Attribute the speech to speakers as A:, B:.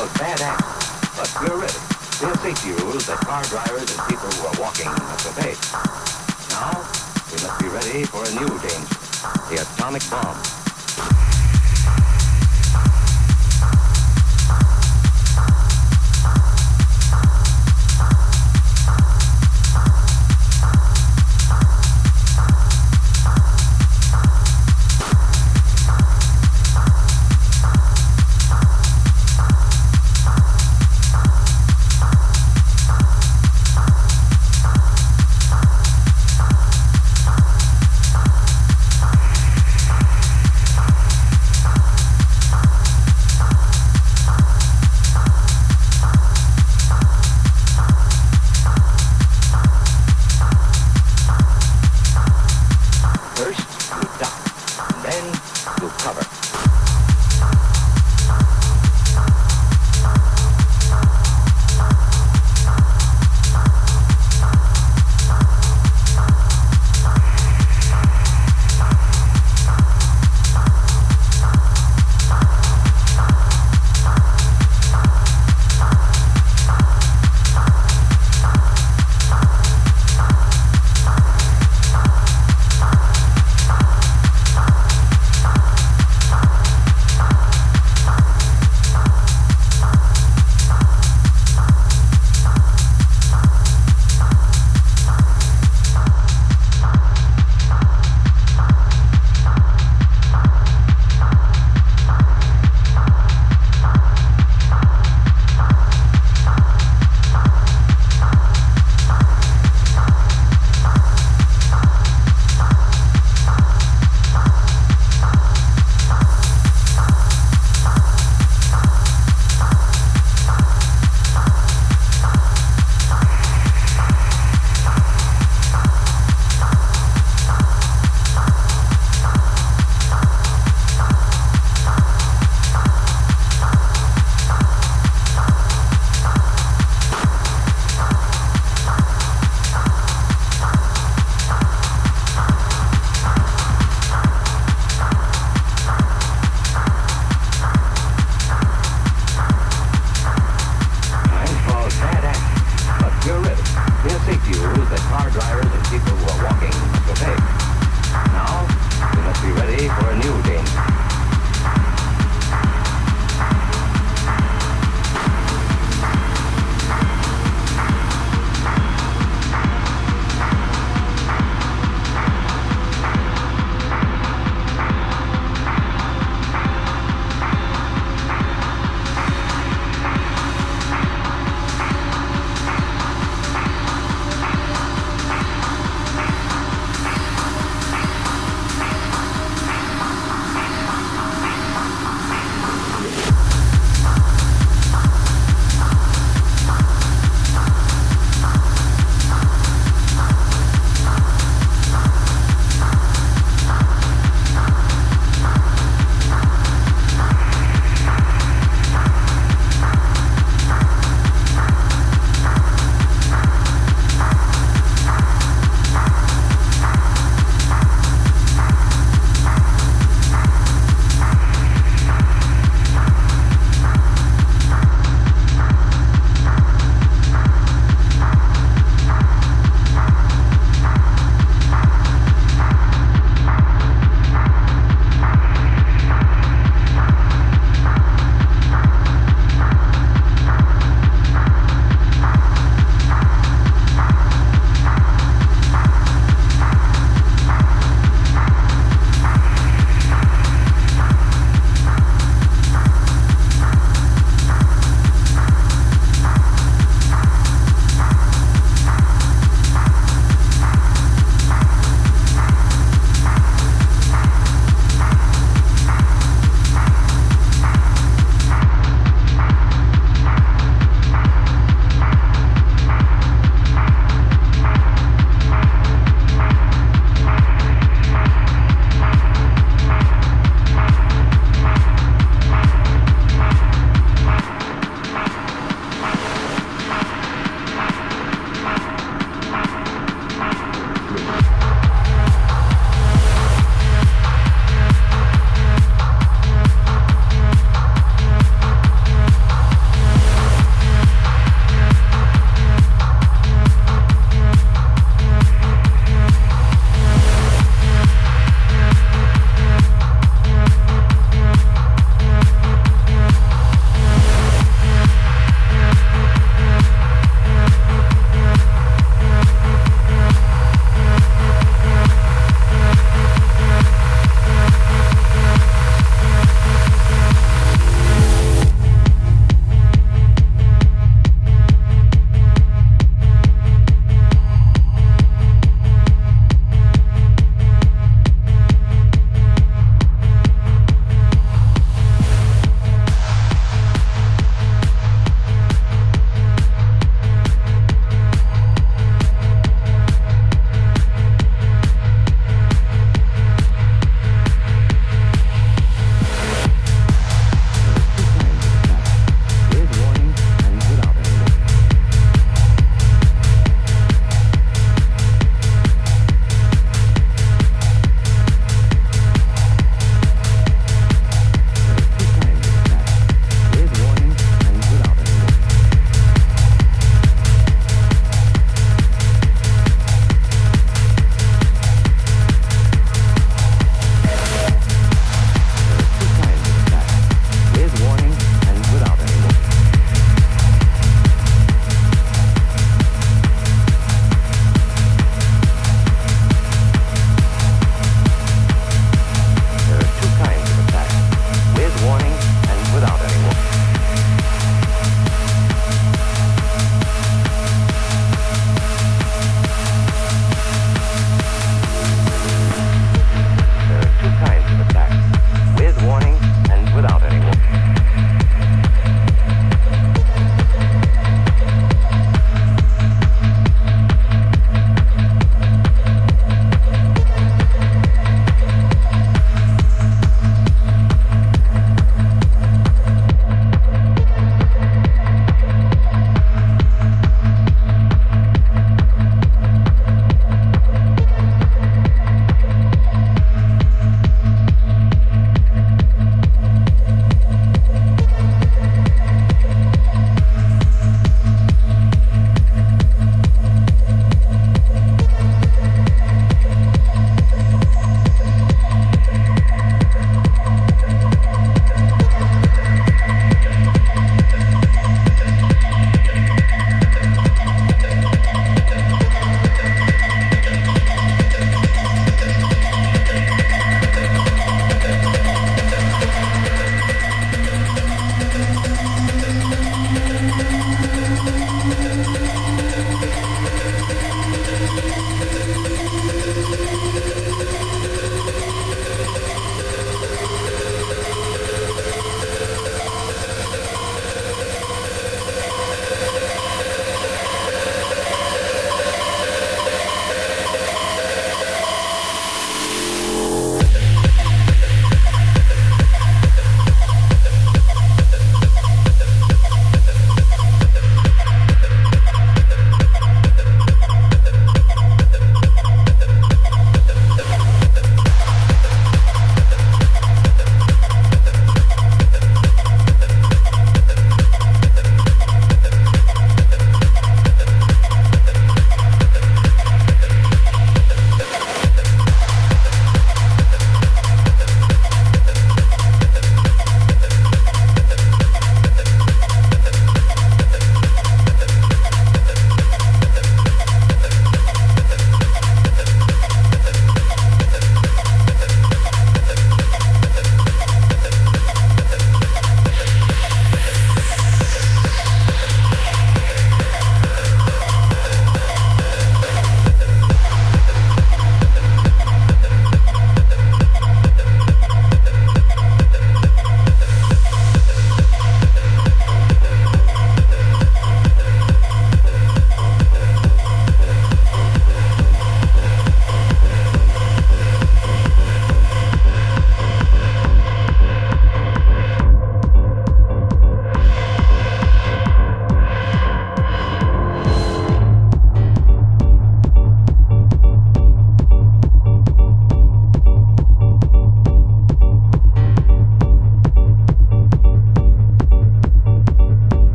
A: called bad acts. But we're ready. We are safety rules that car drivers and people who are walking must obey. Now, we must be ready for a new danger. The atomic bomb.